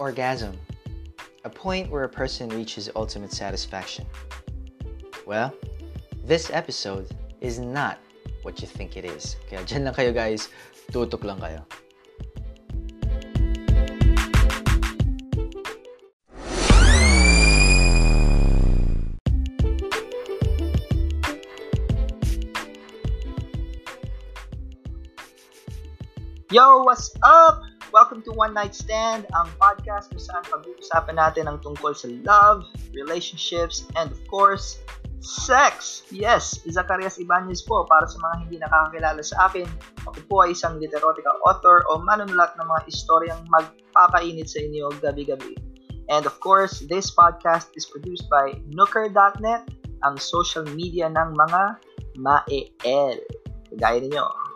orgasm? A point where a person reaches ultimate satisfaction. Well, this episode is not what you think it is. Kaya dyan lang kayo guys, tutok lang kayo. Yo, what's up? Welcome to One Night Stand, ang podcast kung saan pag-uusapan natin ang tungkol sa love, relationships, and of course, sex. Yes, Zacarias Ibanez po para sa mga hindi nakakakilala sa akin. Ako po ay isang literotica author o manunulat ng mga istoryang magpapainit sa inyo gabi-gabi. And of course, this podcast is produced by Nooker.net, ang social media ng mga ma-el. Kagaya ninyo.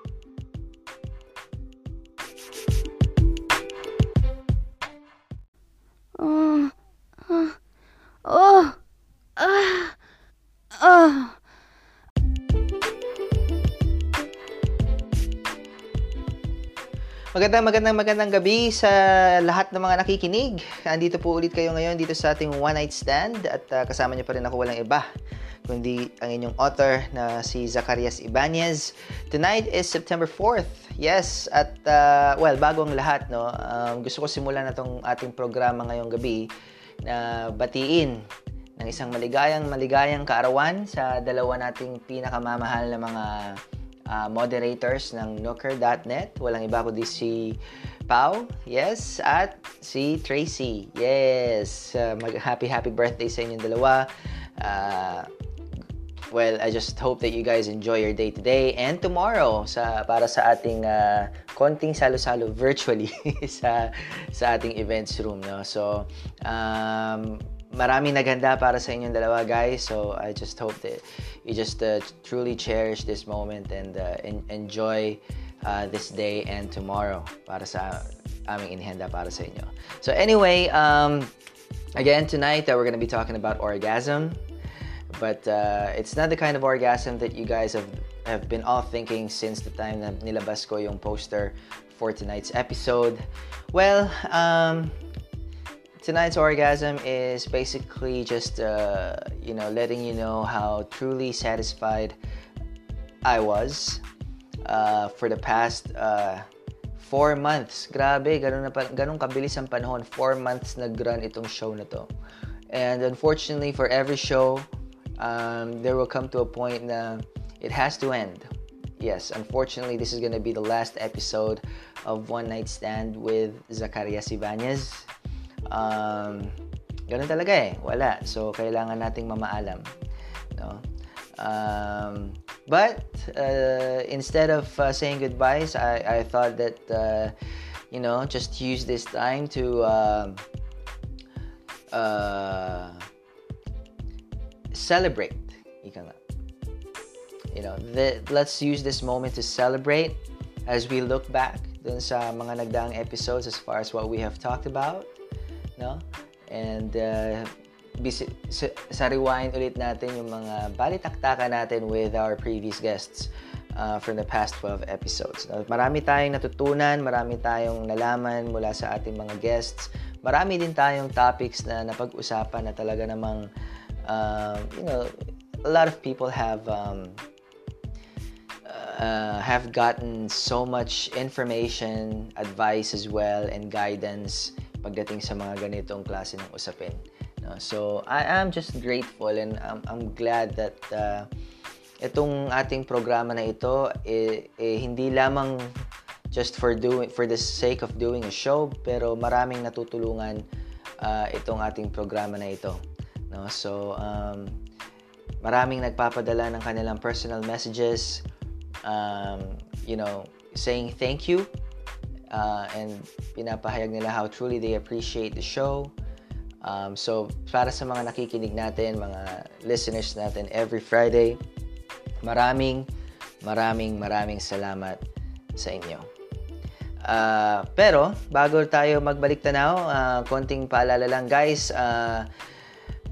Oh, uh, oh, ah, ah. Magandang magandang magandang gabi sa lahat ng mga nakikinig. Andito po ulit kayo ngayon dito sa ating One Night Stand at uh, kasama niyo pa rin ako walang iba kundi ang inyong author na si Zacarias Ibanez. Tonight is September 4th. Yes, at uh, well, bago ang lahat, no, um, gusto ko simulan na tong ating programa ngayong gabi na batiin ng isang maligayang maligayang kaarawan sa dalawa nating pinakamamahal na mga uh, moderators ng Nooker.net. Walang iba kundi si Pau, yes, at si Tracy. Yes, uh, mag happy happy birthday sa inyong dalawa. Uh, well, I just hope that you guys enjoy your day today and tomorrow sa para sa ating uh, konting salo-salo virtually sa sa ating events room, no. So, um, maraming naganda para sa inyong dalawa, guys. So, I just hope that you just uh, truly cherish this moment and uh, en- enjoy uh, this day and tomorrow para sa aming inihanda para sa inyo. So, anyway, um, again, tonight uh, we're gonna be talking about orgasm. But uh, it's not the kind of orgasm that you guys have, have been all thinking since the time na nilabas ko yung poster for tonight's episode. Well, um, tonight's orgasm is basically just, uh, you know, letting you know how truly satisfied I was uh, for the past uh, four months. Grabe, ganun, na, ganun kabilis ang panahon. Four months nag-run itong show na to. And unfortunately, for every show, um, there will come to a point na it has to end. Yes, unfortunately, this is gonna be the last episode of One Night Stand with Zacarias Ibanez. Um, ganun talaga eh, wala. So, kailangan nating mamaalam. No? Um, but, uh, instead of uh, saying goodbyes, I, I thought that, uh, you know, just use this time to uh, uh, celebrate. Ika nga. You know, the, let's use this moment to celebrate as we look back dun sa mga nagdaang episodes as far as what we have talked about. No? And uh, bisi, sa, sa rewind ulit natin yung mga balitaktakan natin with our previous guests uh, from the past 12 episodes. No? Marami tayong natutunan, marami tayong nalaman mula sa ating mga guests. Marami din tayong topics na napag-usapan na talaga namang um, you know, a lot of people have um, uh, have gotten so much information, advice as well, and guidance pagdating sa mga ganitong klase ng usapin. No? So, I am just grateful and I'm, I'm glad that uh, itong ating programa na ito, eh, eh, hindi lamang just for doing for the sake of doing a show, pero maraming natutulungan uh, itong ating programa na ito. No? So, um, maraming nagpapadala ng kanilang personal messages, um, you know, saying thank you, uh, and pinapahayag nila how truly they appreciate the show. Um, so, para sa mga nakikinig natin, mga listeners natin every Friday, maraming, maraming, maraming salamat sa inyo. Uh, pero, bago tayo magbalik tanaw, uh, konting paalala lang guys, uh,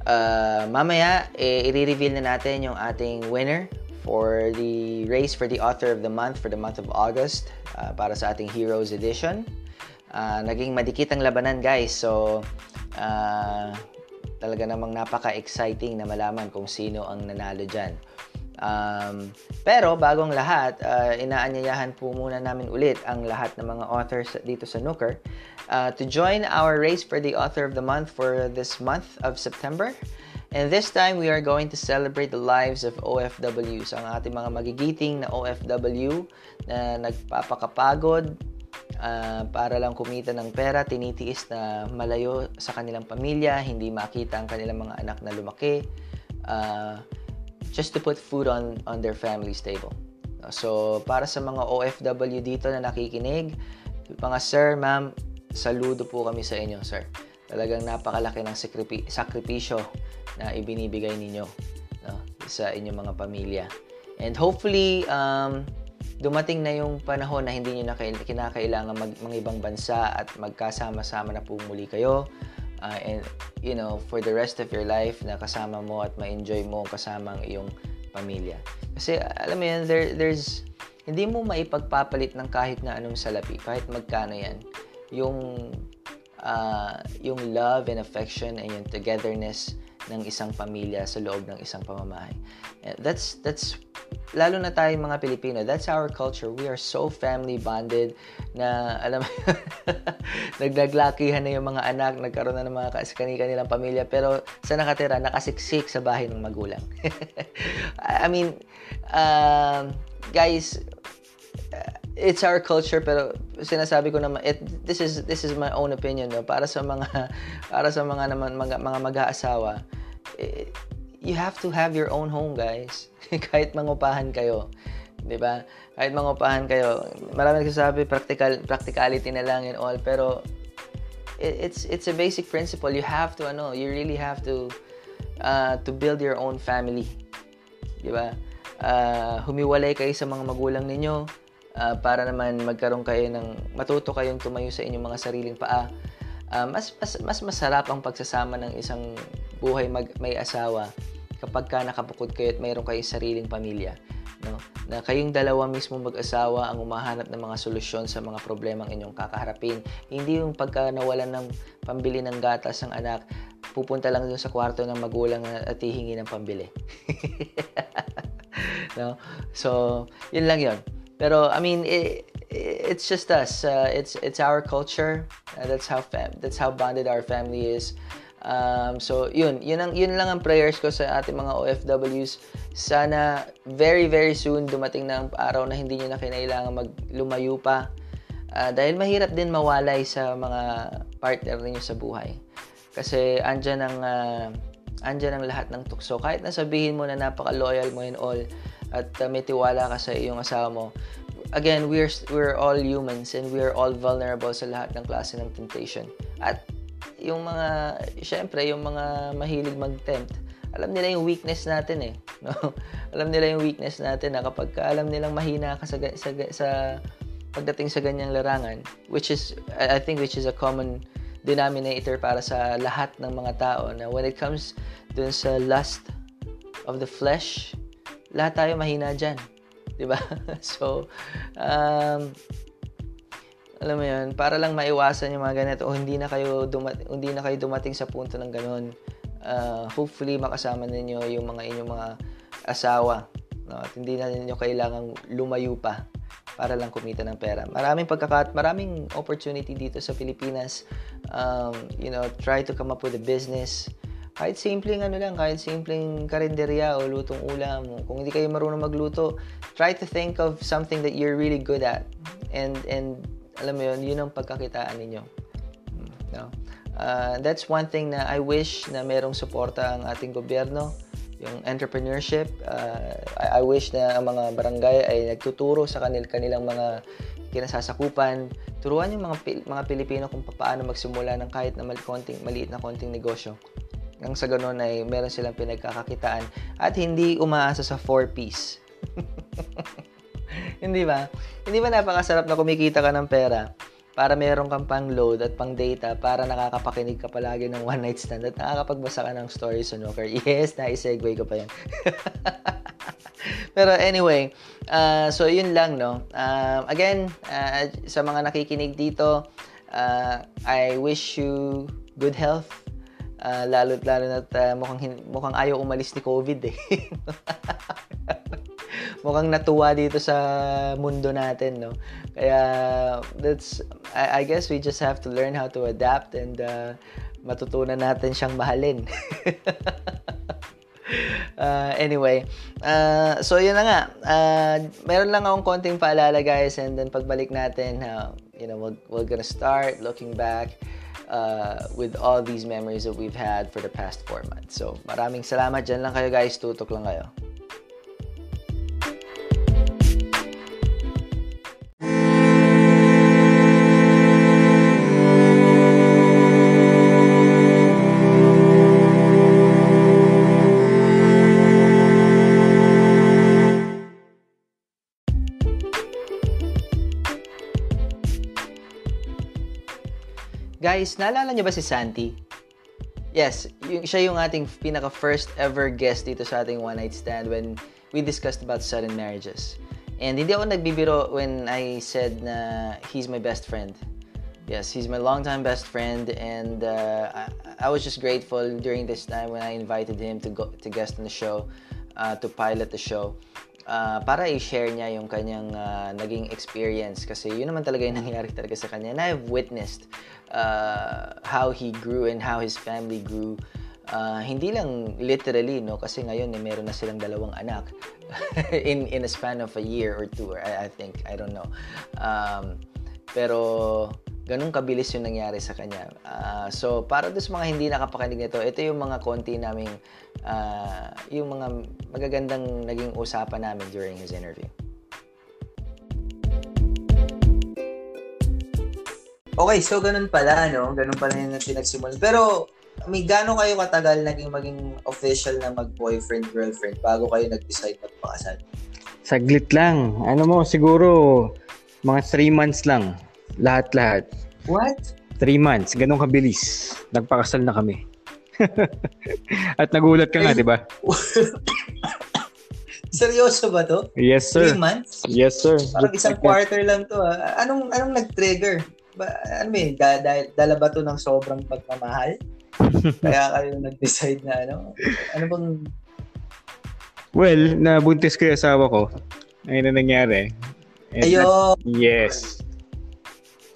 uh, mamaya, eh, i-reveal na natin yung ating winner for the race for the author of the month for the month of August uh, para sa ating Heroes Edition. uh, naging madikit ang labanan guys. So, uh, talaga namang napaka-exciting na malaman kung sino ang nanalo dyan. Um, pero bagong lahat, uh, inaanyayahan po muna namin ulit ang lahat ng mga authors dito sa Nooker uh, to join our race for the Author of the Month for this month of September. And this time, we are going to celebrate the lives of OFWs, ang ating mga magigiting na OFW na nagpapakapagod uh, para lang kumita ng pera, tinitiis na malayo sa kanilang pamilya, hindi makita ang kanilang mga anak na lumaki. Uh, just to put food on on their family's table. So, para sa mga OFW dito na nakikinig, mga sir, ma'am, saludo po kami sa inyo, sir. Talagang napakalaki ng sakripi- sakripisyo na ibinibigay ninyo no, sa inyong mga pamilya. And hopefully, um, dumating na yung panahon na hindi nyo na kinakailangan mag, mga ibang bansa at magkasama-sama na po muli kayo uh, and you know for the rest of your life na kasama mo at ma-enjoy mo kasama ang iyong pamilya. Kasi alam mo yan, there, there's hindi mo maipagpapalit ng kahit na anong salapi, kahit magkano yan. Yung uh, yung love and affection and yung togetherness ng isang pamilya sa loob ng isang pamamahay. That's that's lalo na tayo mga Pilipino, that's our culture. We are so family bonded na alam mo nagdaglakihan na yung mga anak, nagkaroon na ng mga kanilang pamilya pero sa nakatira nakasiksik sa bahay ng magulang. I mean, um, guys, it's our culture pero sinasabi ko naman it, this is this is my own opinion no para sa mga para sa mga naman mga, mga mag-aasawa eh, you have to have your own home, guys. Kahit mangupahan kayo. 'di ba? Kahit mangupahan kayo, marami nagsasabi practical practicality na lang and all, pero it, it's it's a basic principle. You have to ano, you really have to uh, to build your own family. 'Di ba? Uh, humiwalay kayo sa mga magulang ninyo uh, para naman magkaroon kayo ng matuto kayong tumayo sa inyong mga sariling paa. Uh, mas, mas mas masarap ang pagsasama ng isang buhay mag, may asawa kapag ka nakabukod kayo at mayroon kayong sariling pamilya. No? Na kayong dalawa mismo mag-asawa ang umahanap ng mga solusyon sa mga problemang inyong kakaharapin. Hindi yung pagka nawalan ng pambili ng gatas ng anak, pupunta lang doon sa kwarto ng magulang at hihingi ng pambili. no? So, yun lang yun. Pero, I mean, it, it's just us. Uh, it's it's our culture. Uh, that's how fam- that's how bonded our family is. Um, so, yun. Yun, ang, yun lang ang prayers ko sa ating mga OFWs. Sana very, very soon dumating na ang araw na hindi nyo na kinailangan maglumayo pa. Uh, dahil mahirap din mawalay sa mga partner ninyo sa buhay. Kasi andyan ang, uh, andyan ang lahat ng tukso. Kahit nasabihin mo na napaka-loyal mo and all, at uh, may tiwala ka sa iyong asawa mo, again, we're, we're all humans and we're all vulnerable sa lahat ng klase ng temptation. At yung mga, syempre, yung mga mahilig mag-tempt, alam nila yung weakness natin eh. No? alam nila yung weakness natin na kapag ka alam nilang mahina ka sa, sa, sa pagdating sa ganyang larangan, which is, I think, which is a common denominator para sa lahat ng mga tao na when it comes dun sa lust of the flesh, lahat tayo mahina dyan. Diba? so, um, alam mo yun, para lang maiwasan yung mga ganito o hindi na kayo dumating, hindi na kayo dumating sa punto ng ganun. Uh, hopefully makasama ninyo yung mga inyong mga asawa no? at hindi na ninyo kailangang lumayo pa para lang kumita ng pera. Maraming pagkakat, maraming opportunity dito sa Pilipinas. Um, you know, try to come up with a business. Kahit simpleng ano lang, kahit simpleng karinderya o lutong ulam. Kung hindi kayo marunong magluto, try to think of something that you're really good at and and alam mo yun, yun ang pagkakitaan ninyo. No? Uh, that's one thing na I wish na merong suporta ang ating gobyerno, yung entrepreneurship. Uh, I, I wish na ang mga barangay ay nagtuturo sa kanil kanilang mga kinasasakupan. Turuan yung mga, mga Pilipino kung paano magsimula ng kahit na mali, konting, maliit na konting negosyo. Nang sa ganun ay meron silang pinagkakakitaan at hindi umaasa sa 4Ps. Hindi ba? Hindi ba napakasarap na kumikita ka ng pera para meron kang pang load at pang data para nakakapakinig ka palagi ng one night stand at nakakapagbasa ka ng stories sa Nooker. Yes, na-segue ko pa yan. Pero anyway, uh, so yun lang, no? Uh, again, uh, sa mga nakikinig dito, Uh, I wish you good health. Uh, lalo lalo na uh, mukhang mukhang ayaw umalis ni COVID eh. mukhang natuwa dito sa mundo natin, no? Kaya that's I, I guess we just have to learn how to adapt and uh, matutunan natin siyang mahalin. uh, anyway, uh, so yun na nga. Uh, meron lang akong konting paalala guys and then pagbalik natin, uh, you know, we're, we're gonna start looking back uh, with all these memories that we've had for the past four months. So maraming salamat. Diyan lang kayo guys. Tutok lang kayo. Guys, naalala niyo ba si Santi? Yes, yung, siya yung ating pinaka first ever guest dito sa ating one night stand when we discussed about sudden marriages. And hindi ako nagbibiro when I said na he's my best friend. Yes, he's my longtime best friend and uh, I, I was just grateful during this time when I invited him to go to guest on the show, uh, to pilot the show uh, para i-share niya yung kanyang uh, naging experience. Kasi yun naman talaga yung nangyari talaga sa kanya. And I've witnessed uh, how he grew and how his family grew. Uh, hindi lang literally no? Kasi ngayon eh, meron na silang dalawang anak in in a span of a year or two I, I think. I don't know. Um, pero ganun kabilis yung nangyari sa kanya. Uh, so, para doon sa mga hindi nakapakinig nito, ito yung mga konti naming, uh, yung mga magagandang naging usapan namin during his interview. Okay, so ganun pala, no? Ganun pala yung pinagsimulan. Pero, may gano'n kayo katagal naging maging official na mag-boyfriend, girlfriend bago kayo nag-decide magpakasal? Saglit lang. Ano mo, siguro, mga 3 months lang. Lahat-lahat. What? Three months. Ganun kabilis. Nagpakasal na kami. At nagulat ka nga, di ba? Seryoso ba to? Yes, sir. Three months? Yes, sir. Parang isang quarter lang to. Ah. Anong anong nag-trigger? Ba, ano may da, da, dala ba to ng sobrang pagmamahal? Kaya kayo nag-decide na ano? Ano bang Well, nabuntis ko yung asawa ko. Ayun na nangyari. And Ayo. yes.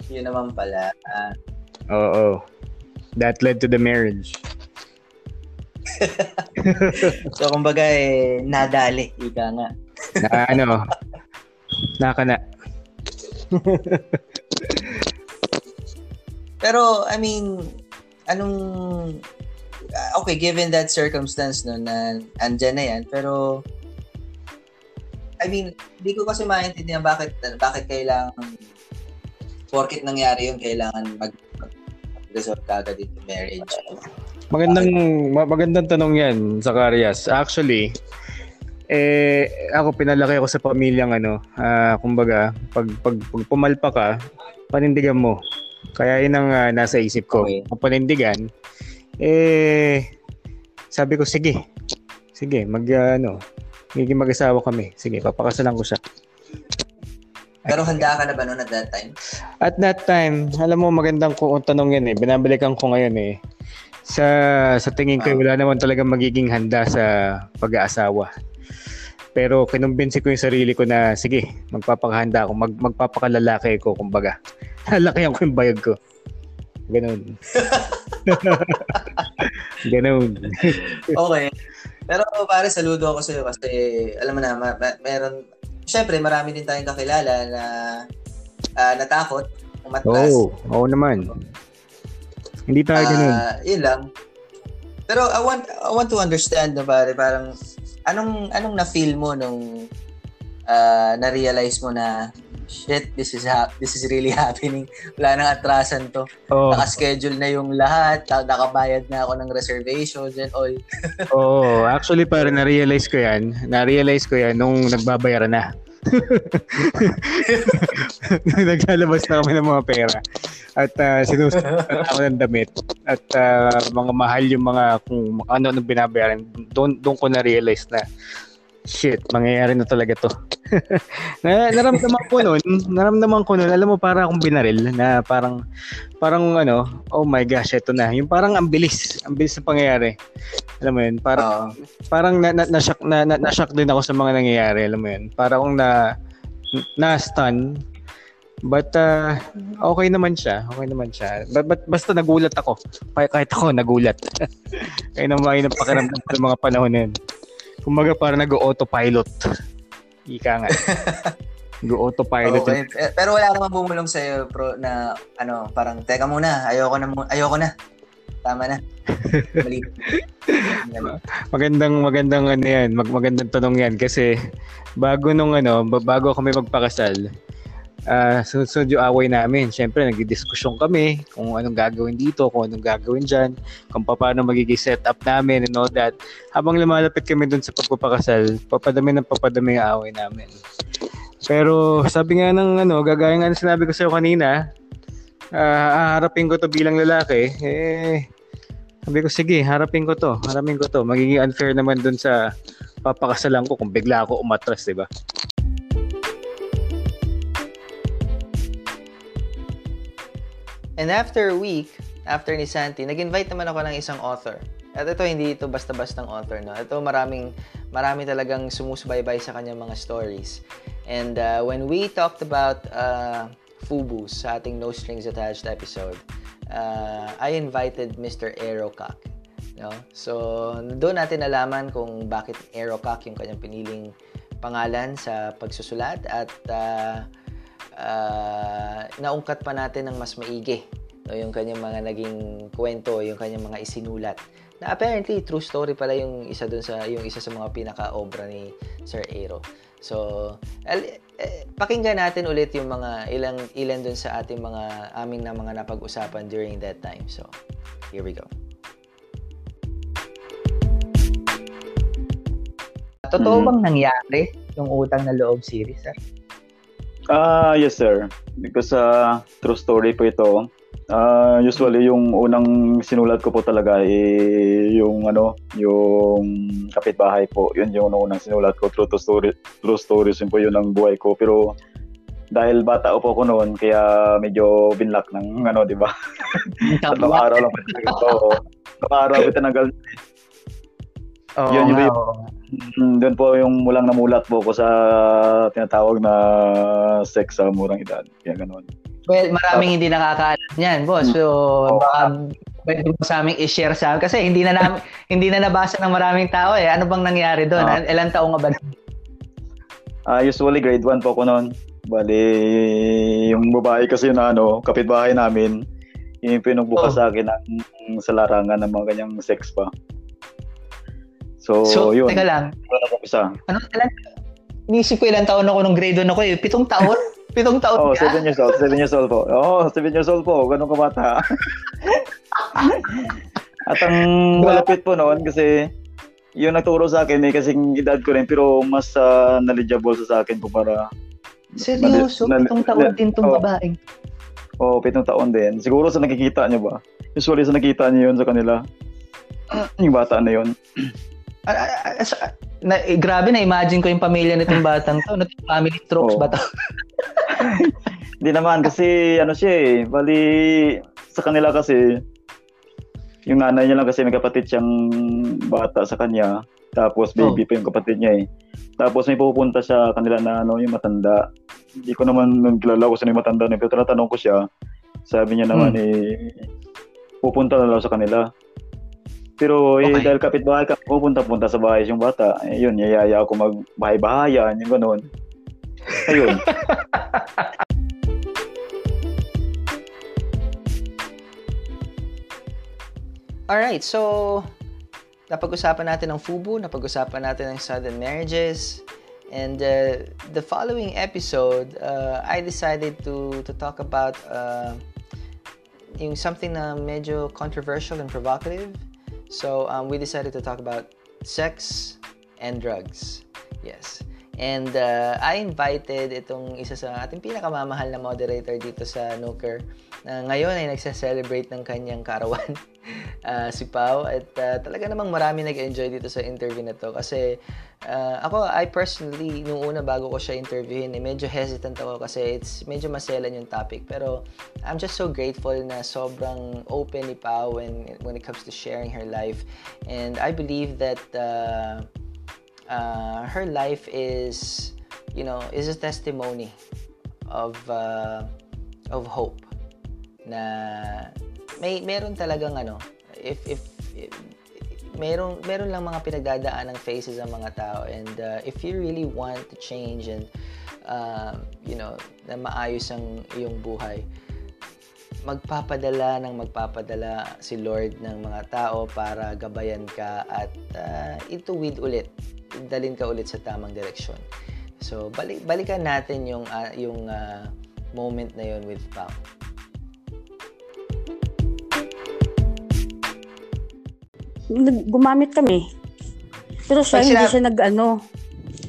Yun naman pala. Ah. Oo. That led to the marriage. so, kumbaga eh, nadali. Ika nga. na ano, naka na. Pero, I mean, anong, okay, given that circumstance no, na andyan na yan, pero, I mean, hindi ko kasi maintindihan bakit, bakit kailangan porkit nangyari yung kailangan mag resort kagad into marriage. Magandang magandang tanong 'yan, Zacarias. Actually, eh ako pinalaki ako sa pamilyang ano, uh, kumbaga, pag, pag, pag pumalpa ka, panindigan mo. Kaya 'yun ang uh, nasa isip ko. Okay. Kung panindigan, eh sabi ko sige. Sige, mag uh, ano, magiging mag-asawa kami. Sige, papakasalan ko siya. Pero handa ka na ba noon at that time? At that time, alam mo magandang ko tanong yan eh. Binabalikan ko ngayon eh. Sa sa tingin ko, uh, wala naman talaga magiging handa sa pag-aasawa. Pero kinumbinsi ko yung sarili ko na sige, magpapakahanda ako, mag, magpapakalalaki ko kumbaga. Lalakihan ko yung bayag ko. Ganun. Ganun. okay. Pero pare, saludo ako sa iyo kasi alam mo na, ma- ma- meron syempre marami din tayong kakilala na uh, natakot umatras. Oo, oh, oo naman. Hindi tayo uh, ganun. Yun lang. Pero I want I want to understand na pare, parang anong anong na-feel mo nung uh, na-realize mo na shit, this is ha- this is really happening. Wala nang atrasan to. Oh. Naka-schedule na yung lahat, nakabayad na ako ng reservations and all. Oo, oh, actually para na-realize ko 'yan. Na-realize ko 'yan nung nagbabayaran na. Naglalabas na kami ng mga pera. At uh, sinusunod ako ng damit. At uh, mga mahal yung mga kung ano nang binabayaran. Doon doon ko na-realize na shit, mangyayari na talaga to. na, naramdaman ko noon, naramdaman ko noon, alam mo, para akong binaril na parang, parang ano, oh my gosh, ito na. Yung parang ang bilis, ang bilis na pangyayari. Alam mo yun, parang, Oo. parang na, na, na-shock, na, na, na-shock din ako sa mga nangyayari, alam mo yun. Para akong na, na-stun. But, uh, okay naman siya. Okay naman siya. But, but basta nagulat ako. Kahit, ako, nagulat. Kaya naman yung pakiramdam sa mga panahon na yun. Kumbaga, parang nag-autopilot. Ika nga. Nag-autopilot. Okay. Pero wala namang bumulong sa'yo, bro, na ano, parang, teka muna, ayoko na, ayoko na. Tama na. Mali. Magandang magandang ano yan, mag, magandang tanong yan kasi bago nung ano, ba- bago kami magpakasal, ah sunod-sunod yung away namin. Siyempre, nagdidiskusyon kami kung anong gagawin dito, kung anong gagawin dyan, kung paano magiging setup namin and all that. Habang lumalapit kami dun sa pagpapakasal, papadami ng papadami ang away namin. Pero sabi nga ng ano, gagaya nga ng sinabi ko sa'yo kanina, ah haharapin ko to bilang lalaki, eh, sabi ko, sige, harapin ko to. Harapin ko to. Magiging unfair naman dun sa papakasalan ko kung bigla ako umatras, di ba? And after a week, after ni Santi, nag-invite naman ako ng isang author. At ito, hindi ito basta-bastang author, no? Ito, maraming, marami talagang sumusubaybay sa kanyang mga stories. And uh, when we talked about uh, Fubu sa ating No Strings Attached episode, uh, I invited Mr. Aerocock. No? So, doon natin nalaman kung bakit Aerocock yung kanyang piniling pangalan sa pagsusulat at uh, uh, naungkat pa natin ng mas maigi no, yung kanyang mga naging kwento, yung kanyang mga isinulat. Na apparently true story pala yung isa dun sa yung isa sa mga pinaka-obra ni Sir Aero. So, al- eh, pakinggan natin ulit yung mga ilang ilan dun sa ating mga aming na mga napag-usapan during that time. So, here we go. Totoo Mhm. bang nangyari yung utang na loob series, sir? Ah, yes sir. Because uh, true story po ito. Ah, usually yung unang sinulat ko po talaga eh, yung ano, yung kapitbahay po. Yun yung unang sinulat ko. True to story, true stories yun po yun ang buhay ko. Pero dahil bata po ako noon, kaya medyo binlock ng ano, di ba? Tatlong araw lang po ito. Tatlong araw po tinagal. Oo Yun, yun, yun. Mm, doon po yung mulang namulat po ko sa tinatawag na sex sa murang edad. Kaya ganun. Well, maraming hindi nakakaalam niyan, boss. So, baka pwede mo sa amin i-share sa amin. Kasi hindi na namin, hindi na nabasa ng maraming tao eh. Ano bang nangyari doon? Ah. Ilang taong nga ba? Ah, usually grade 1 po ako noon. Bali, yung babae kasi na ano, kapitbahay namin, yung pinagbukas Oh. sa akin ng, sa larangan ng mga ganyang sex pa. So, So, yun. teka lang. Wala po isa. Ano, ilan? Inisip ko ilang taon ako nung grade 1 ako eh. Pitong taon? Pitong taon Oh, ka? 7 years old. 7 years old po. Oh, 7 years old po. Ganun kabata. At ang malapit po noon kasi yung nagturo sa akin eh kasing edad ko rin pero mas ah, knowledgeable sa akin kumpara Seryoso? Nali- Pitong taon din tong oh. babaeng. Oo, oh, pitong taon din. Siguro sa nakikita niyo ba? Usually sa nakita niyo yun sa kanila. yung bata na yun. Ah, sa- na, eh, grabe na imagine ko yung pamilya nitong batang to. To, family strokes Oo. ba to? Hindi naman kasi ano siya eh. Bali sa kanila kasi yung nanay niya lang kasi may kapatid siyang bata sa kanya. Tapos baby pa yung kapatid niya eh. Tapos may pupunta siya kanila na ano yung matanda. Hindi ko naman nagkilala ko sino yung matanda pero tinatanong ko siya. Sabi niya naman eh pupunta na lang sa kanila. Pero eh, Okay. dahil kapitbahay ka, pupunta-punta sa bahay yung bata. Eh, yun, yayaya ako magbahay-bahayan, yung ganun. Ayun. Alright, so napag-usapan natin ng FUBU, napag-usapan natin ng sudden marriages, and uh, the following episode, uh, I decided to to talk about uh, yung something na medyo controversial and provocative. So um, we decided to talk about sex and drugs. Yes. And uh, I invited itong isa sa ating pinakamamahal na moderator dito sa Nooker na ngayon ay nagse-celebrate ng kanyang karawan. ah, si Pau. At ah, talaga namang marami nag-enjoy dito sa interview na to. Kasi ah, ako, I personally, nung una bago ko siya interviewin, eh, medyo hesitant ako kasi it's medyo maselan yung topic. Pero I'm just so grateful na sobrang open ni Pau when, when it comes to sharing her life. And I believe that uh, uh, her life is, you know, is a testimony of uh, of hope na may meron talagang ano if if, if meron meron lang mga pinagdadaan ng faces ang mga tao. And uh, if you really want to change and uh, you know na maayos ang iyong buhay magpapadala ng magpapadala si Lord ng mga tao para gabayan ka at uh, ituwid ulit dalin ka ulit sa tamang direksyon so balik balikan natin yung uh, yung uh, moment na yun with Pam nag- gumamit kami. Pero siya, Pag hindi siya nag, ano,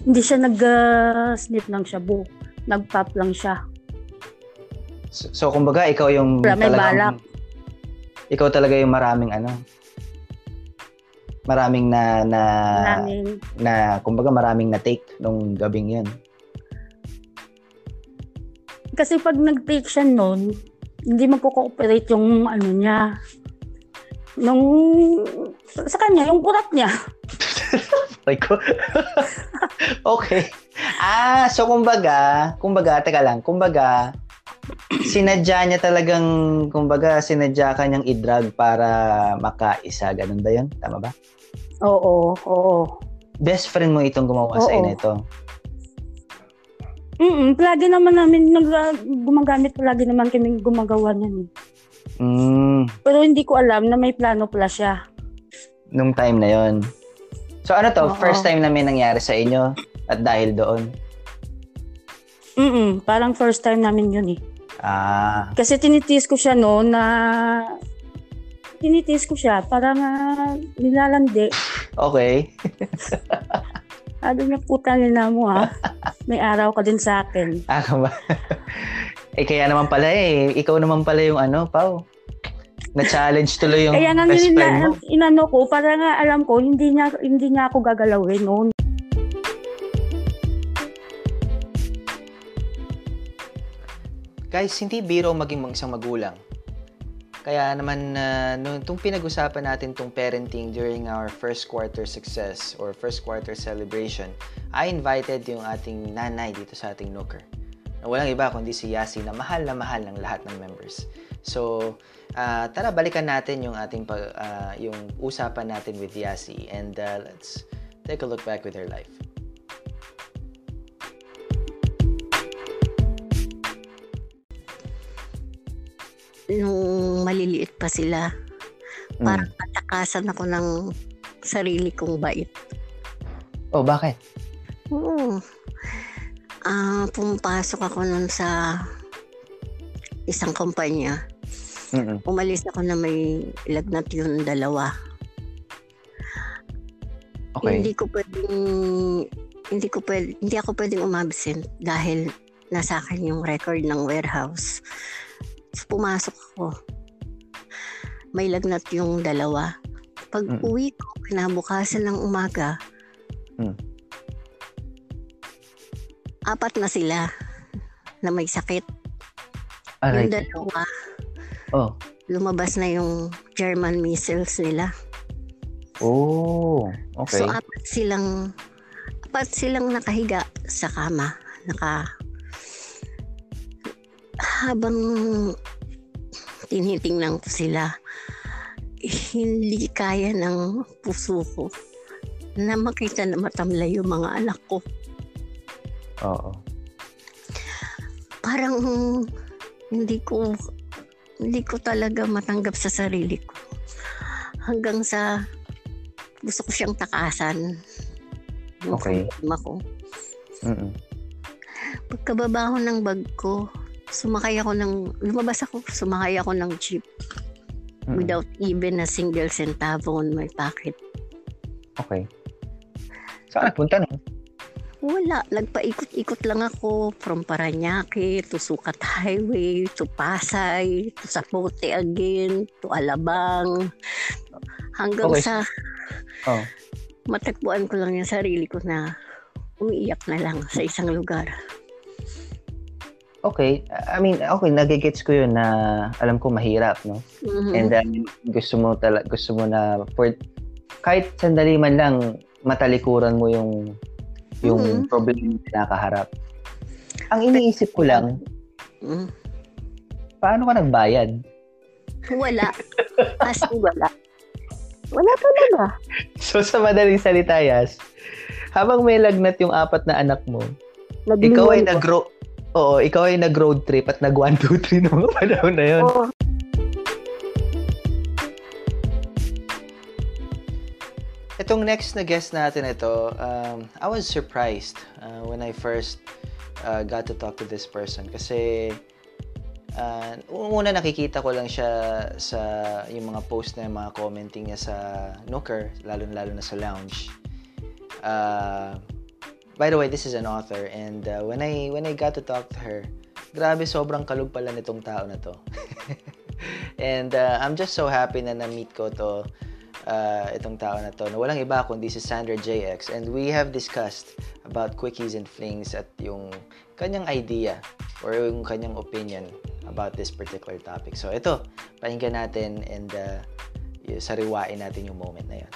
hindi siya nag-snip ng shabu. Nag-pop lang siya. So, so kumbaga ikaw yung Wala, may balak. ikaw talaga yung maraming ano maraming na na Maraming, na kumbaga maraming na take nung gabing yun. kasi pag nag-take siya noon, hindi magko-cooperate yung ano niya. Nung, sa kanya, yung urat niya. Like, okay. Ah, so kumbaga, kumbaga, teka lang, kumbaga, sinadya niya talagang, kumbaga, sinadya ka niyang i-drug para makaisa. Ganun ba yun? Tama ba? Oo, oo. Best friend mo itong gumawa sa Oo. nito. Mm palagi naman namin, nag, gumagamit palagi naman kami gumagawa niyan. eh. Mm, Pero hindi ko alam na may plano pala siya. nung time na yon. So ano to, Oo. first time na may nangyari sa inyo at dahil doon? Mm parang first time namin yun eh. Ah, Kasi tinitiis ko siya no na tinitiis ko siya para nga nilalandi. okay. Ano niya puta nila mo ha. May araw ka din sa akin. Ah, ba? eh, kaya naman pala eh. Ikaw naman pala yung ano, Pau. Na-challenge tuloy yung Kaya nga best friend mo. inano ko para nga alam ko hindi niya hindi niya ako gagalawin noon. Guys, hindi biro maging mag isang magulang. Kaya naman, uh, nung itong pinag-usapan natin tong parenting during our first quarter success or first quarter celebration, I invited yung ating nanay dito sa ating nooker. Na walang iba kundi si Yasi na mahal na mahal ng lahat ng members. So, ah, tara balikan natin yung ating pag- ah, yung usapan natin with Yasi and uh, let's take a look back with her life. Nung maliliit pa sila, Mm. parang natakasan ako ng sarili kong bait. Oh, bakit? Oo. Ah, pumapasok ako nun sa isang kumpanya. Mm-mm. Umalis ako na may lagnat yung dalawa. Okay. Hindi ko pwedeng hindi ko pwede, hindi ako pwedeng umabsent dahil nasa akin yung record ng warehouse. So, pumasok ako. May lagnat yung dalawa. Pag Mm. uwi ko, kinabukasan ng umaga, Mm. apat na sila na may sakit. Aray. Yung dalawa, Oh. lumabas na yung German measles nila. Oh, okay. So apat silang apat silang nakahiga sa kama. Naka habang tinitingnan ko sila hindi kaya ng puso ko na makita na matamlay yung mga anak ko. Oo. Parang hindi ko hindi ko talaga matanggap sa sarili ko. Hanggang sa gusto ko siyang takasan. Yung Okay. problema ko. Mm-mm. Pagkababa ko ng bag ko, sumakay ako ng, lumabas ako, sumakay ako ng jeep Mm-mm. without even a single centavo on my pocket. Okay. Saan nagpunta no? Wala, nagpaikot-ikot lang ako from Paranaque to Sukat Highway to Pasay to Sapote again to Alabang hanggang Okay. sa Oh. matagpuan ko lang yung sarili ko na umiiyak na lang sa isang lugar. Okay. I mean, okay, nagigets ko yun na alam ko mahirap, no? Mhm. And then, gusto mo tala, gusto mo na for kahit sandali man lang matalikuran mo yung yung Mhm. problem na kinakaharap. Ang iniisip ko lang, Mm. paano ka nagbayad? Wala. As wala. Wala talaga. So sa madaling salita, Yas, habang may lagnat yung apat na anak mo, ikaw ay Nagliwan ko. nag Oo, ikaw ay nag-road trip at nag 1, 2, 3 ng mga panahon na yun. Oo. Itong next na guest natin ito, um, I was surprised uh, when I first uh, got to talk to this person kasi uh, una nakikita ko lang siya sa yung mga post na yung mga commenting niya sa Nooker, lalo-lalo na sa lounge. Uh, by the way, this is an author and uh, when I when I got to talk to her, grabe sobrang kalug pala nitong tao na to. and uh, I'm just so happy na na-meet ko to uh, itong tao na to na walang iba kundi si Sandra JX and we have discussed about quickies and flings at yung kanyang idea or yung kanyang opinion about this particular topic. So ito, pakinggan natin and uh, sariwain natin yung moment na yun.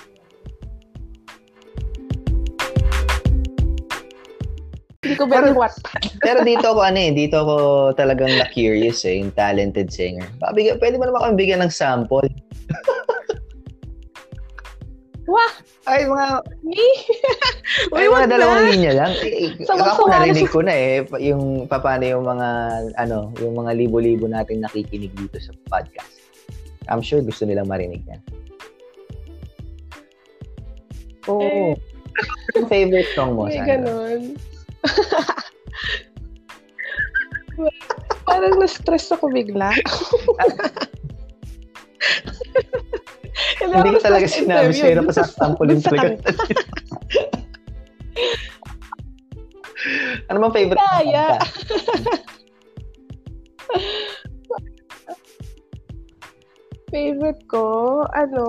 Hindi ko pwede what. Pero dito ako ano eh, dito ako talagang na-curious eh, yung talented singer. Baka bigyan, pwede mo naman kami bigyan ng sample. Wah! Ay, mga, Me? ay, mga dalawang linya lang. Eh, eh, ako narinig na ko na eh, yung paano yung mga, ano, yung mga libo-libo nating nakikinig dito sa podcast. I'm sure gusto nilang marinig yan. Oo. Eh. Yung favorite song mo, Sandra? ganun. Parang na-stress ako bigla. Hindi ko talaga sinabi na pasasampulin Sa talaga. ano bang favorite Kaya. Favorite ko, ano?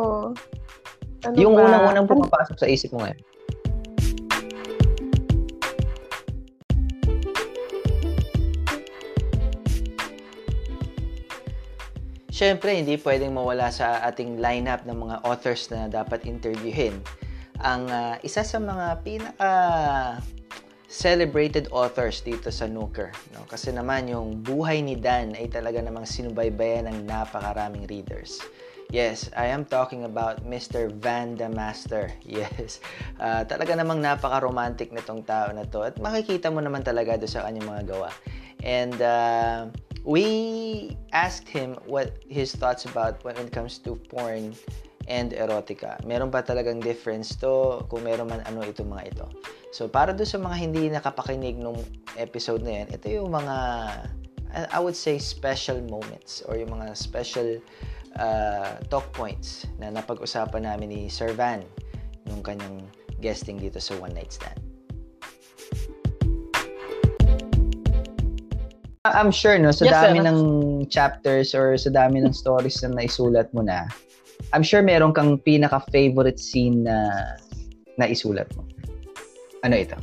Ano Yung unang-unang pumapasok sa isip mo ngayon. Siyempre, hindi pwedeng mawala sa ating lineup ng mga authors na dapat interviewin. Ang ah, isa sa mga pinaka celebrated authors dito sa Nooker. No? Kasi naman yung buhay ni Dan ay talaga namang sinubaybayan ng napakaraming readers. Yes, I am talking about Mr. Van the Master. Yes. Ah, talaga namang napaka-romantic nitong tao na to. At makikita mo naman talaga do sa kanyang mga gawa. And uh, we asked him what his thoughts about when it comes to porn and erotica. Meron ba talagang difference to? Kung meron man ano itong mga ito. So, para doon sa mga hindi nakapakinig nung episode na yan, ito yung mga, I- I would say, special moments or yung mga special uh, talk points na napag-usapan namin ni Sir Van nung kanyang guesting dito sa One Night Stand. I'm sure, no, sa Yes, dami sir. ng chapters or sa dami ng stories na naisulat mo na, I'm sure meron kang pinaka-favorite scene na naisulat mo. Ano ito?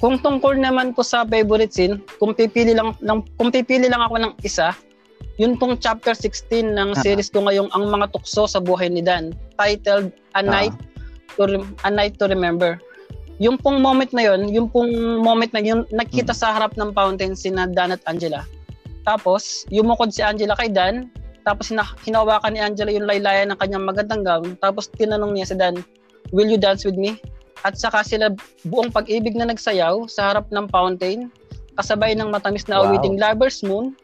Kung tungkol naman po sa favorite scene, kung pipili lang ng kung pipili lang ako ng isa, yun pong chapter 16 ng Ah. series ko ngayong Ang Mga Tukso sa Buhay ni Dan, titled A Ah. Night to Rem- A Night to Remember. Yung pong moment na yun, yung pong moment na yun, nakita Hmm. sa harap ng fountain si na Dan at Angela. Tapos, yumukod si Angela kay Dan, tapos hina- hinawakan ni Angela yung laylayan ng kanyang magandang gown, tapos tinanong niya si Dan, will you dance with me? At saka sila buong pag-ibig na nagsayaw sa harap ng fountain, kasabay ng matamis na Wow. awiting Lover's Moon,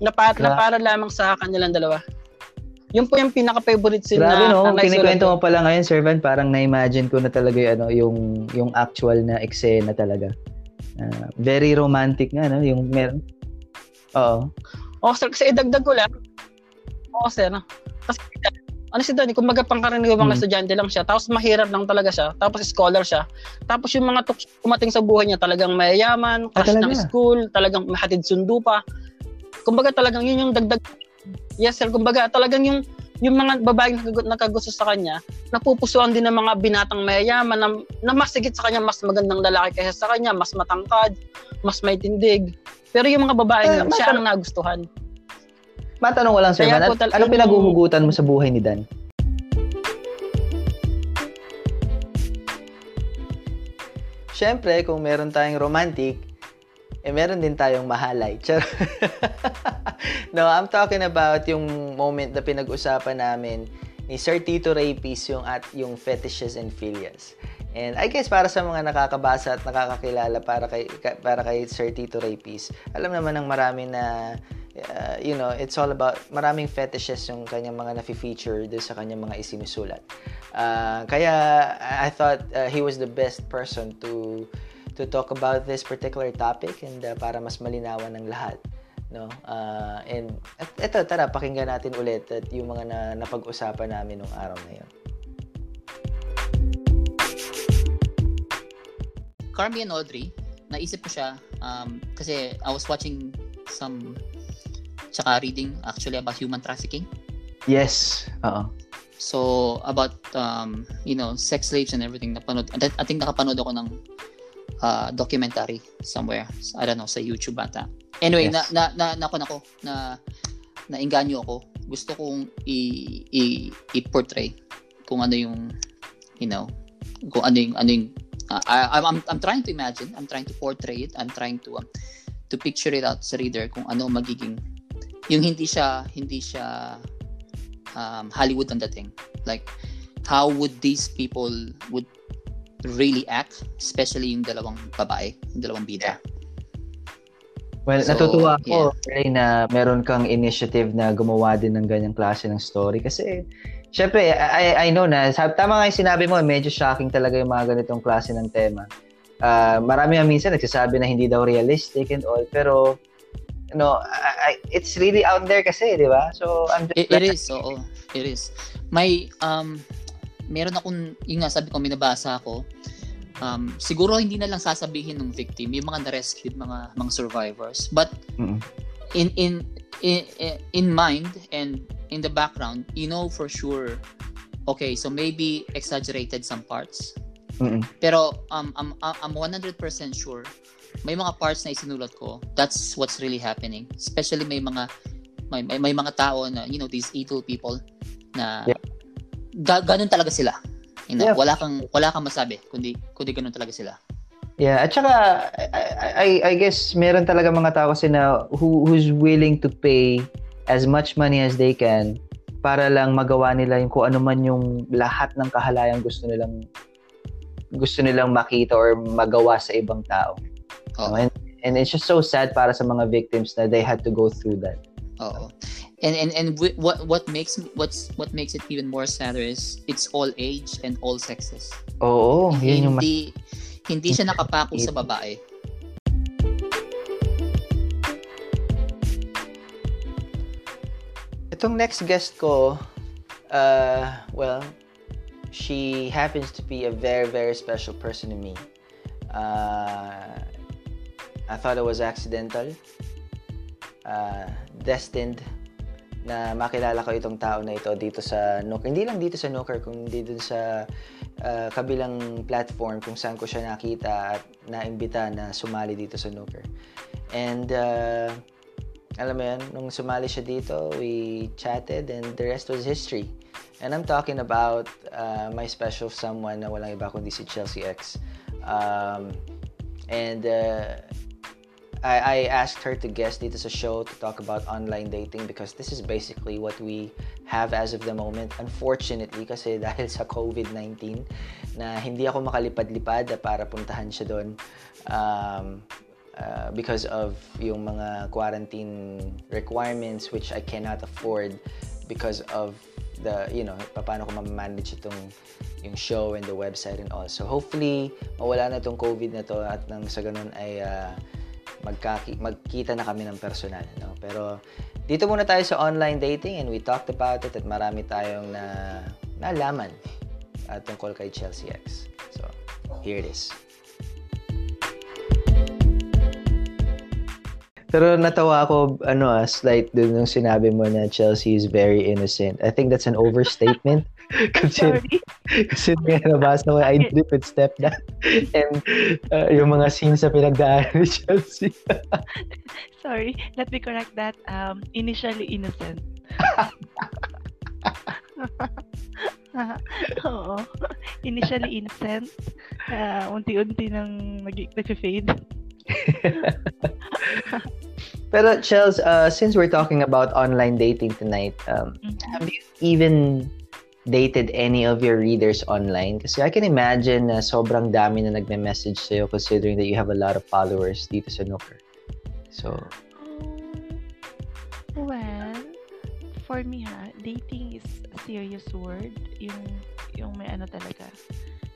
na, pa- na para lamang sa kanilang dalawa. Yun po yung pinaka-favorite scene Grabe na, no, na kinikwento mo pala ngayon, Sir Van, parang na-imagine ko na talaga yung, ano, yung, yung actual na eksena talaga. Ah, very romantic nga, no? Yung meron. Oo. Oh, sir, kasi idagdag ko lang. Oo, sir. Kasi ano si Danny, kumbaga pangkaraniwang Hmm. estudyante lang siya, tapos mahirap lang talaga siya, tapos scholar siya. Tapos yung mga tuk- kumating sa buhay niya, talagang mayayaman, Ah, crush ng talaga? school, talagang mahatid sundo pa. Kumbaga talagang yun yung dagdag Yes sir, kumbaga talagang yung yung mga babaeng nakagu- nakagusto sa kanya, napupusuan din ng mga binatang mayayaman na, na mas sigit sa kanya, mas magandang lalaki kaysa sa kanya, mas matangkad, mas may tindig. Pero yung mga babaeng Eh, yun, siya ang nagustuhan. Matanong ko lang, Sir Kaya Man, tal- ano pinaghuhugutan mo sa buhay ni Dan? Siyempre, kung meron tayong romantic, eh meron din tayong mahalay. Char- no, I'm talking about yung moment na pinag-usapan namin ni Sir Tito Rapis yung at yung fetishes and philias. And I guess para sa mga nakakabasa at nakakakilala para kay ka- para kay Sir Tito Rapis, alam naman ng marami na uh, you know, it's all about maraming fetishes yung kanyang mga nafi-feature doon sa kanyang mga isinusulat. Uh, kaya I thought uh, he was the best person to to talk about this particular topic and uh, para mas malinawan ng lahat no? Uh, and at eto tara pakinggan natin ulit at yung mga na, napag-usapan namin nung araw na yun. Carmi and Audrey, naisip ko siya um, kasi I was watching some tsaka reading actually about human trafficking. yes oo. So about um, you know sex slaves and everything napanood I I think nakapanood ako ng uh, documentary somewhere I don't know sa YouTube ata. Anyway, Yes. na na na na ako na nainganyo ako. Gusto kong i, i i-portray kung ano yung you know kung ano yung ano yung uh, I, I'm I'm- trying to imagine, I'm trying to portray it, I'm trying to um, to picture it out sa reader kung ano magiging yung hindi siya hindi siya um, Hollywood ang dating. Like, how would these people would really act, especially yung dalawang babae, yung dalawang bida. Well, So, natutuwa ako, Ray, na meron kang initiative na gumawa din ng ganyang klase ng story. Kasi, syempre, I, I know na, tama nga yung sinabi mo, medyo shocking talaga yung mga ganitong klase ng tema. Ah, marami nga minsan nagsasabi na hindi daw realistic and all, pero, you know, I, I- it's really out there kasi, di ba? So, I'm just It, it is, oo. It is. May, um, meron akong, yung nga sabi ko, minabasa ako, um, siguro hindi na lang sasabihin ng victim, yung mga na-rescued, mga, mga survivors. But, Mm. in, in, in, in mind and in the background, you know for sure, okay, so maybe exaggerated some parts. Mm-mm. Pero um, I'm, I'm 100% sure may mga parts na isinulat ko, that's what's really happening. Especially may mga may, may, may mga tao na, you know, these evil people na Yeah. Ga, ganun talaga sila. You know, Yeah. wala kang wala kang masabi kundi kundi ganun talaga sila. Yeah, at saka I, I, I guess meron talaga mga tao kasi na who, who's willing to pay as much money as they can para lang magawa nila yung kung ano man yung lahat ng kahalayang gusto nilang gusto nilang makita or magawa sa ibang tao. Oo. And, and it's just so sad para sa mga victims na they had to go through that. Oo. And and and wi- what what makes what's what makes it even more sadder is it's all age and all sexes. Oo, yun yung hindi hindi siya nakapako sa babae. Itong next guest ko, uh, well, she happens to be a very, very special person to me. Uh, I thought it was accidental, uh, destined na makilala ko itong tao na ito dito sa Nooker. Hindi lang dito sa Nooker, kundi dun sa uh, kabilang platform kung saan ko siya nakita at naimbita na sumali dito sa Nooker. And uh, alam mo yan, nung sumali siya dito, we chatted and the rest was history. And I'm talking about uh, my special someone na walang iba kundi si Chelsea X. Um, and uh, I, I asked her to guest dito sa show to talk about online dating because this is basically what we have as of the moment. Unfortunately, kasi dahil sa COVID-19 na hindi ako makalipad-lipad para puntahan siya doon. Um, uh, because of yung mga quarantine requirements which I cannot afford because of the, you know, paano ko ma-manage itong yung show and the website and all. So hopefully, mawala na itong COVID na to at nang sa ganun ay uh, magkaki- magkita na kami ng personal. No? Pero dito muna tayo sa online dating and we talked about it at marami tayong na nalaman uh, tungkol kay Chelsea X. So, here it is. Pero natawa ako, ano ah, slight dun nung sinabi mo na Chelsea is very innocent. I think that's an overstatement. kasi, Sorry. kasi may nabasa ko, I did with stepdad. And uh, yung mga scenes na pinagdaan ni Chelsea. Sorry. Let me correct that. Um, initially innocent. Oo. Initially innocent. Uh, unti-unti nang nag- nag-fade. Pero Chels, uh, since we're talking about online dating tonight, um, have you even dated any of your readers online? Kasi I can imagine na sobrang dami na nagme-message sa'yo considering that you have a lot of followers dito sa Nooker. So, Well, for me ha, dating is a serious word. Yung, yung may ano talaga.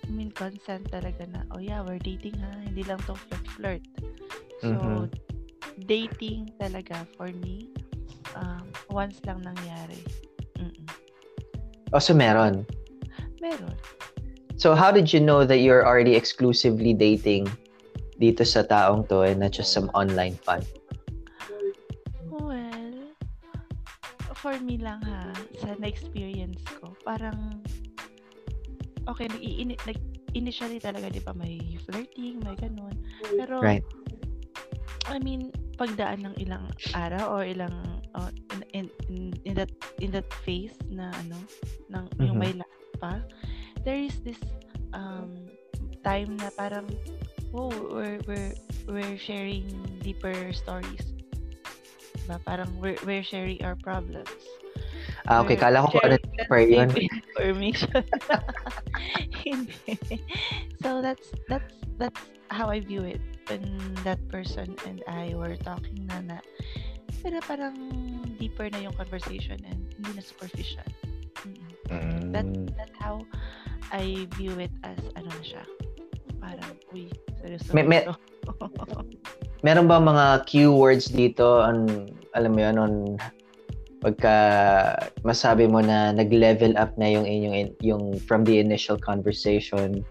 I mean, consent talaga na, oh yeah, we're dating ha. Hindi lang to flirt-flirt. So, Mhm. dating talaga for me, um, once lang nangyari. Mm-mm. Oh, so meron. Meron. So, how did you know that you're already exclusively dating dito sa taong to and not just some online fun? Well, for me lang ha, sa na-experience ko, parang, okay, nag nag initially talaga, di ba, may flirting, may ganun. Pero, Right. I mean, pagdaan ng ilang araw or ilang, uh, in, that, in that phase na, ano, ng, yung Mhm. may last pa, there is this, um, time na parang, oh, we're, we're, we're sharing deeper stories. Diba? Parang we're, we're sharing our problems. Ah, okay. Kala ko kung ano deeper yun. information. Hindi. so that's that's that's how I view it when that person and I were talking na na pero parang deeper na yung conversation and hindi na superficial. Mm-mm. That that's how I view it as ano na siya. Parang uy, seryoso. May- may-. Meron ba mga keywords dito on alam mo yun on pagka masabi mo na nag-level up na yung inyong yung from the initial conversation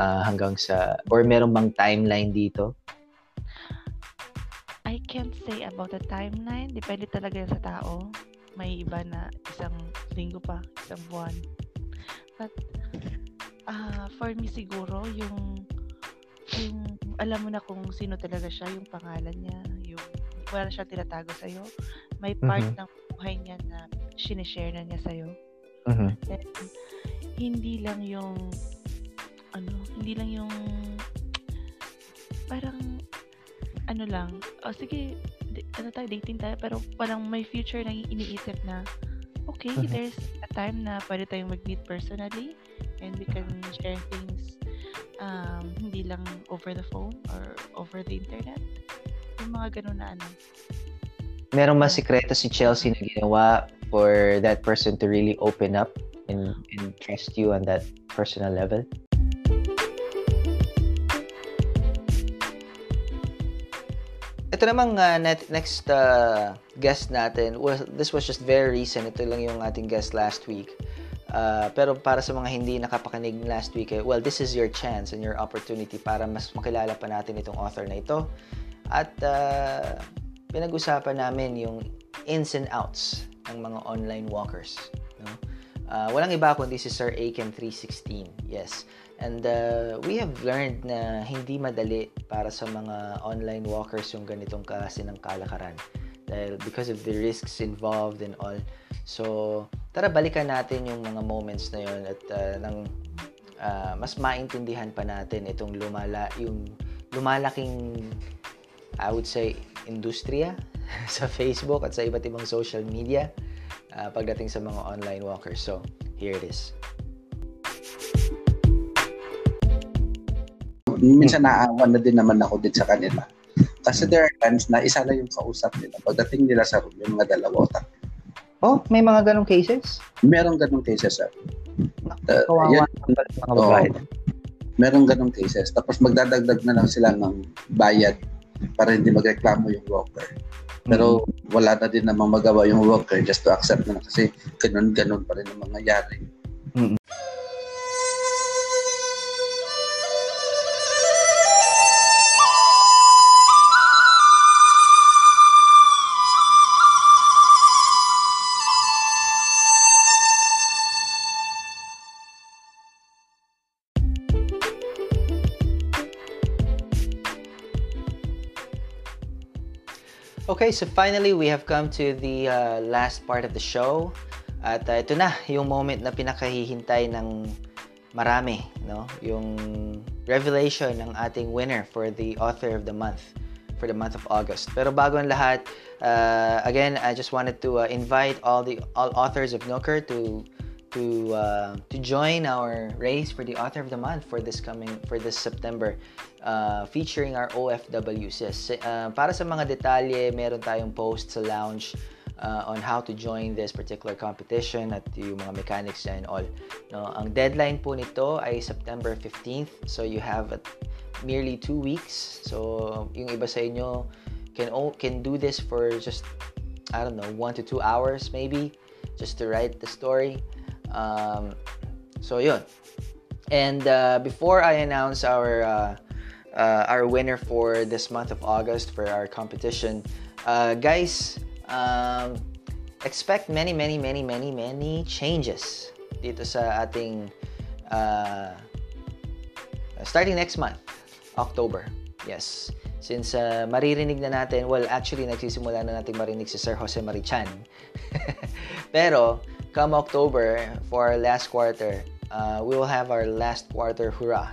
ah, hanggang sa or meron bang timeline dito? Can't say about the timeline. Depende talaga yan sa tao. May iba na isang linggo pa, isang buwan. But, ah for me siguro, yung, yung alam mo na kung sino talaga siya, yung pangalan niya, yung wala siya tinatago sa'yo. May part Mhm. ng buhay niya na sinishare na niya sa'yo. Mhm. Then, hindi lang yung ano, hindi lang yung parang ano lang, oh sige, di- ano tayo, dating tayo, pero parang may future na iniisip na, okay, Mhm. there's a time na pwede tayong mag-meet personally and we can share things um, hindi lang over the phone or over the internet. Yung mga ganun na ano. Merong mas sikreto si Chelsea na ginawa for that person to really open up and, and trust you on that personal level? Ito namang uh, net, next uh, guest natin, well, this was just very recent. Ito lang yung ating guest last week. Uh, pero para sa mga hindi nakapakinig last week, eh, well, this is your chance and your opportunity para mas makilala pa natin itong author na ito. At uh, pinag-usapan namin yung ins and outs ng mga online walkers. No? Uh, walang iba kundi si Sir Aiken 316. Yes. And uh, we have learned na hindi madali para sa mga online walkers yung ganitong klase ng kalakaran. Dahil because of the risks involved and all. So, tara balikan natin yung mga moments na yun at uh, nang uh, mas maintindihan pa natin itong lumala yung lumalaking I would say industriya sa Facebook at sa iba't ibang social media uh, pagdating sa mga online walkers. So, here it is. Minsan naawa na din naman ako din sa kanila. Kasi there are times na isa na yung kausap nila. Pagdating nila sa room, yung mga dalawa o tatlo. Oh, may mga ganong cases? Meron ganong cases, sir. Uh, Kawawa naman mga Oo. babae. meron ganong cases. Tapos magdadagdag na lang sila ng bayad para hindi magreklamo yung walker. Pero wala na din namang magawa yung walker just to accept na lang kasi ganun-ganun pa rin ang mangyayari. Okay, so finally we have come to the uh, last part of the show. At uh, ito na, yung moment na pinakahihintay ng marami, no? Yung revelation ng ating winner for the author of the month for the month of August. Pero bago ang lahat, uh, again, I just wanted to uh, invite all the all authors of Nooker to to uh, to join our race for the author of the month for this coming for this September uh, featuring our OFWs. Yes, uh, para sa mga detalye, meron tayong post sa lounge uh, on how to join this particular competition at yung mga mechanics niya and all. No, ang deadline po nito ay September 15th. So you have merely two weeks. So yung iba sa inyo can can do this for just I don't know one to two hours maybe just to write the story. Um, so yun. And uh, before I announce our uh, uh, our winner for this month of August for our competition, uh, guys, um, expect many, many, many, many, many changes dito sa ating uh, starting next month, October. Yes. Since uh, maririnig na natin, well, actually, nagsisimula na natin marinig si Sir Jose Marichan. Pero, come October, for our last quarter, uh, we will have our last quarter hurrah.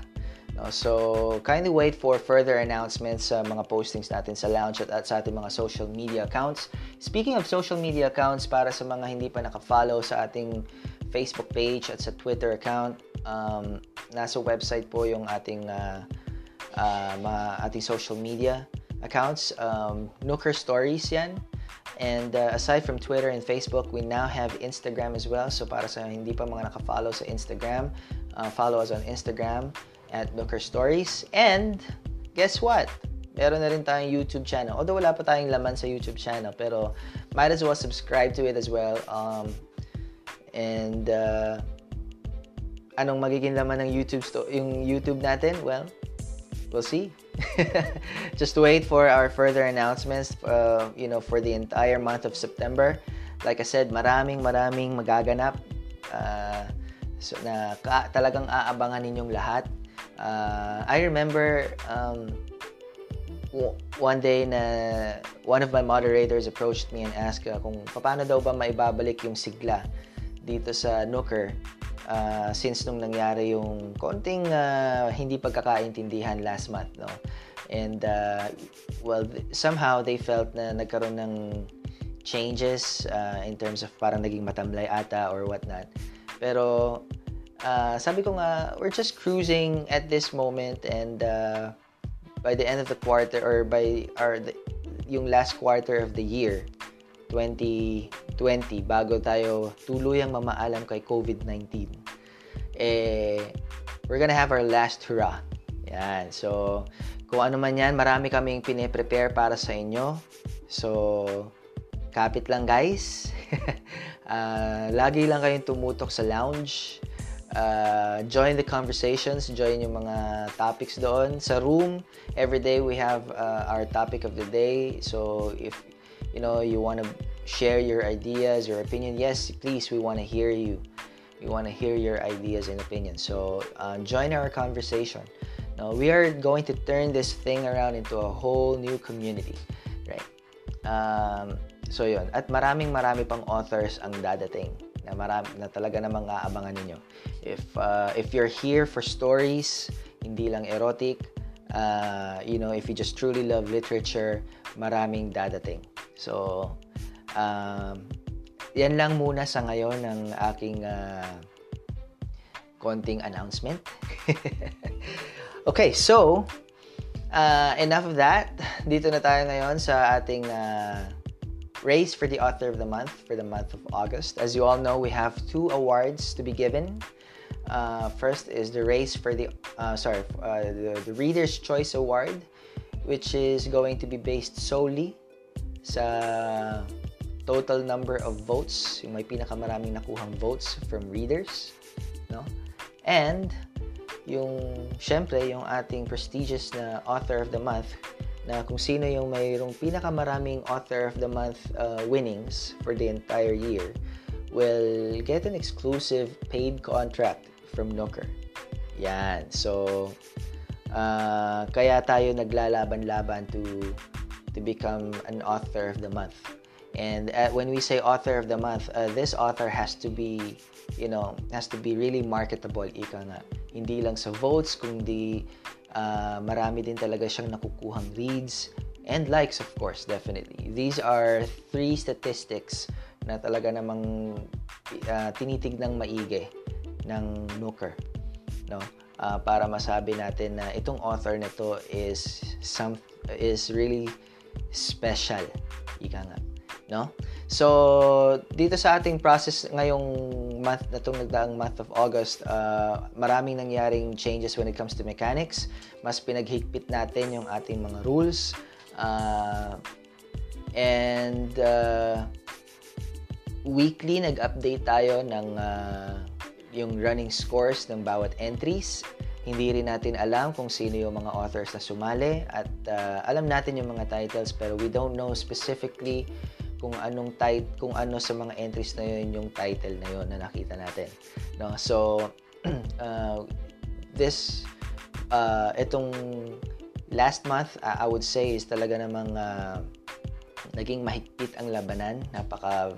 No? So, kindly wait for further announcements sa mga postings natin sa lounge at, at sa ating mga social media accounts. Speaking of social media accounts, para sa mga hindi pa nakafollow sa ating Facebook page at sa Twitter account, um, nasa website po yung ating uh, uh, mga ating social media accounts. Um, Nooker Stories yan. And uh, aside from Twitter and Facebook, we now have Instagram as well. So para sa hindi pa mga nakafollow sa Instagram, uh, follow us on Instagram at Nooker Stories. And guess what? Meron na rin tayong YouTube channel. Although wala pa tayong laman sa YouTube channel, pero might as well subscribe to it as well. Um, and uh, anong magiging laman ng YouTube sto- yung YouTube natin? Well, we'll see. Just wait for our further announcements, uh, you know, for the entire month of September. Like I said, maraming maraming magaganap uh, so na ka- talagang aabangan ninyong lahat. Uh, I remember um, one day na one of my moderators approached me and asked uh, kung paano daw ba maibabalik yung sigla dito sa Nooker uh, since nung nangyari yung konting uh, hindi pagkakaintindihan last month, no? And uh, well, somehow they felt na nagkaroon ng changes uh, in terms of parang naging matamlay ata or whatnot. Pero uh, sabi ko nga, we're just cruising at this moment and uh, by the end of the quarter or by our the, yung last quarter of the year 2020 bago tayo tuluyang mamaalam kay COVID-19 eh we're gonna have our last hurrah. Yan. So kung ano man yan marami kaming pine-prepare para sa inyo. So kapit lang guys. Uh, lagi lang kayong tumutok sa lounge. Uh, join the conversations, join yung mga topics doon. Sa room, every day we have uh, our topic of the day. So if you know you want to share your ideas, your opinion, yes, please, we want to hear you. We want to hear your ideas and opinions. So uh, join our conversation. Now we are going to turn this thing around into a whole new community, right? Um, so yun. At maraming marami pang authors ang dadating na marami na talaga namang aabangan ninyo. If uh, if you're here for stories, hindi lang erotic, uh, you know, if you just truly love literature, maraming dadating. So, um, yan lang muna sa ngayon ng aking uh, konting announcement. okay, so, uh, enough of that. Dito na tayo ngayon sa ating uh, race for the author of the month for the month of August. As you all know, we have two awards to be given. Uh, first is the race for the uh, sorry uh, the, the Reader's Choice Award, which is going to be based solely sa total number of votes, yung may pinakamaraming nakuhang votes from readers, no? And yung syempre yung ating prestigious na author of the month na kung sino yung mayroong pinakamaraming author of the month uh, winnings for the entire year will get an exclusive paid contract from Nooker. Yan. So, uh, kaya tayo naglalaban-laban to to become an author of the month. And uh, when we say author of the month, uh, this author has to be, you know, has to be really marketable, ika nga. Hindi lang sa votes, kundi uh, marami din talaga siyang nakukuhang reads and likes, of course, definitely. These are three statistics na talaga namang uh, tinitignang maigi ng Nooker. No? Uh, para masabi natin na itong author nito is some is really special. Ika nga no? So, dito sa ating process ngayong month na itong nagdaang month of August, uh, maraming nangyaring changes when it comes to mechanics. Mas pinaghigpit natin yung ating mga rules. Uh, and uh, weekly nag-update tayo ng uh, yung running scores ng bawat entries. Hindi rin natin alam kung sino yung mga authors na sumali at uh, alam natin yung mga titles pero we don't know specifically kung anong tit kung ano sa mga entries na yun yung title na yun na nakita natin no so uh, this uh, itong last month uh, I would say is talaga namang uh, naging mahigpit ang labanan napaka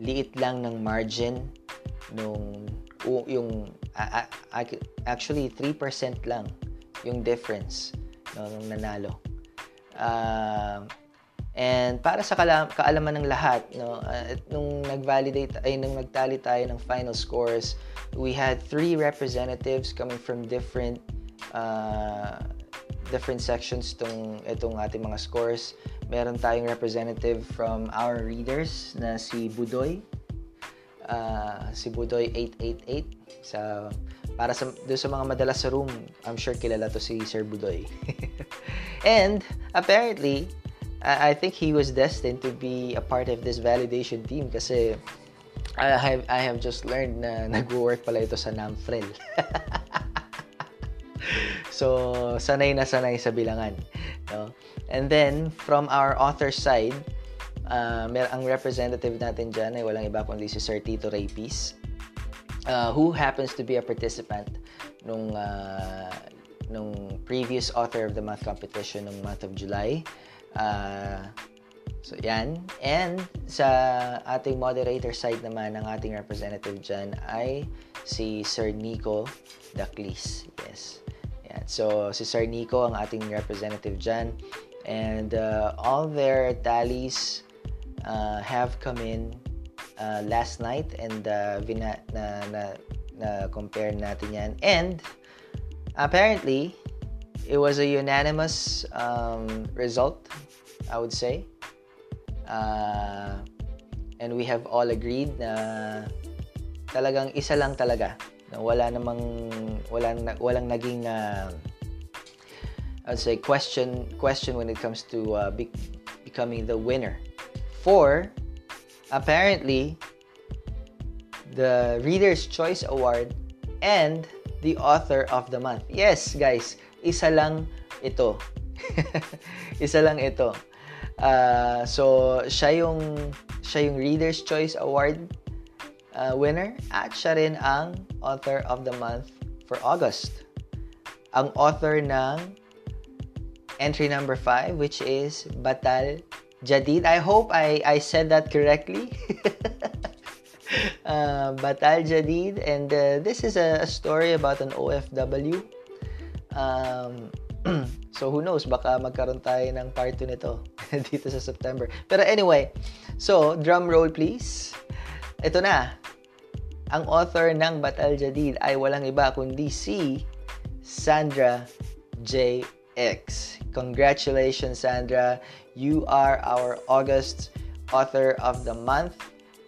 liit lang ng margin nung yung actually 3% lang yung difference no, nung nanalo uh, And para sa kala- kaalaman ng lahat, no, uh, nung nag-validate ay nung nagtali tayo ng final scores, we had three representatives coming from different uh, different sections tong itong ating mga scores. Meron tayong representative from our readers na si Budoy. Uh, si Budoy 888 sa para sa do sa mga madalas sa room, I'm sure kilala to si Sir Budoy. And apparently, I think he was destined to be a part of this validation team kasi I have I have just learned na nag-work pala ito sa NAMFREL. so, sanay na sanay sa bilangan. No? And then, from our author side, uh, mer ang representative natin dyan ay walang iba kundi si Sir Tito Raypis, uh, who happens to be a participant nung, uh, nung previous Author of the Month competition ng month of July. Uh, so, yan. And sa ating moderator side naman, ng ating representative dyan ay si Sir Nico Daclis. Yes. Yan. So, si Sir Nico ang ating representative dyan. And uh, all their tallies uh, have come in uh, last night and uh, vina- na, na, na compare natin yan. And apparently, it was a unanimous um, result, I would say. Uh, and we have all agreed na talagang isa lang talaga. Na wala namang walang walang naging uh, I'd say question question when it comes to uh, be, becoming the winner. For apparently the Reader's Choice Award and the Author of the Month. Yes, guys, isa lang ito. isa lang ito. Uh, so, siya yung, siya yung Reader's Choice Award uh, winner at siya rin ang Author of the Month for August. Ang author ng entry number 5 which is Batal Jadid. I hope I, I said that correctly. uh, Batal Jadid and uh, this is a, a story about an OFW Um, so who knows, baka magkaroon tayo ng part 2 nito dito sa September. Pero anyway, so drum roll please. Ito na. Ang author ng Batal Jadid ay walang iba kundi si Sandra JX. Congratulations Sandra. You are our August author of the month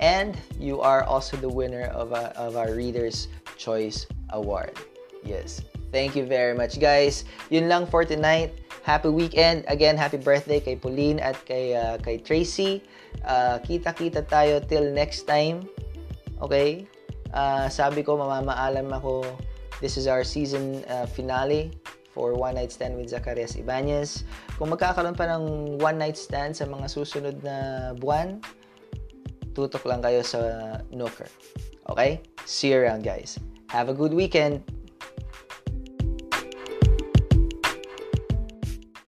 and you are also the winner of, a, of our Reader's Choice Award. Yes. Thank you very much, guys. Yun lang for tonight. Happy weekend. Again, happy birthday kay Pauline at kay, uh, kay Tracy. Uh, kita-kita tayo till next time. Okay? Uh, sabi ko, mamamaalam ako, this is our season uh, finale for One Night Stand with Zacarias Ibanez. Kung magkakaroon pa ng One Night Stand sa mga susunod na buwan, tutok lang kayo sa Nooker. Okay? See you around, guys. Have a good weekend.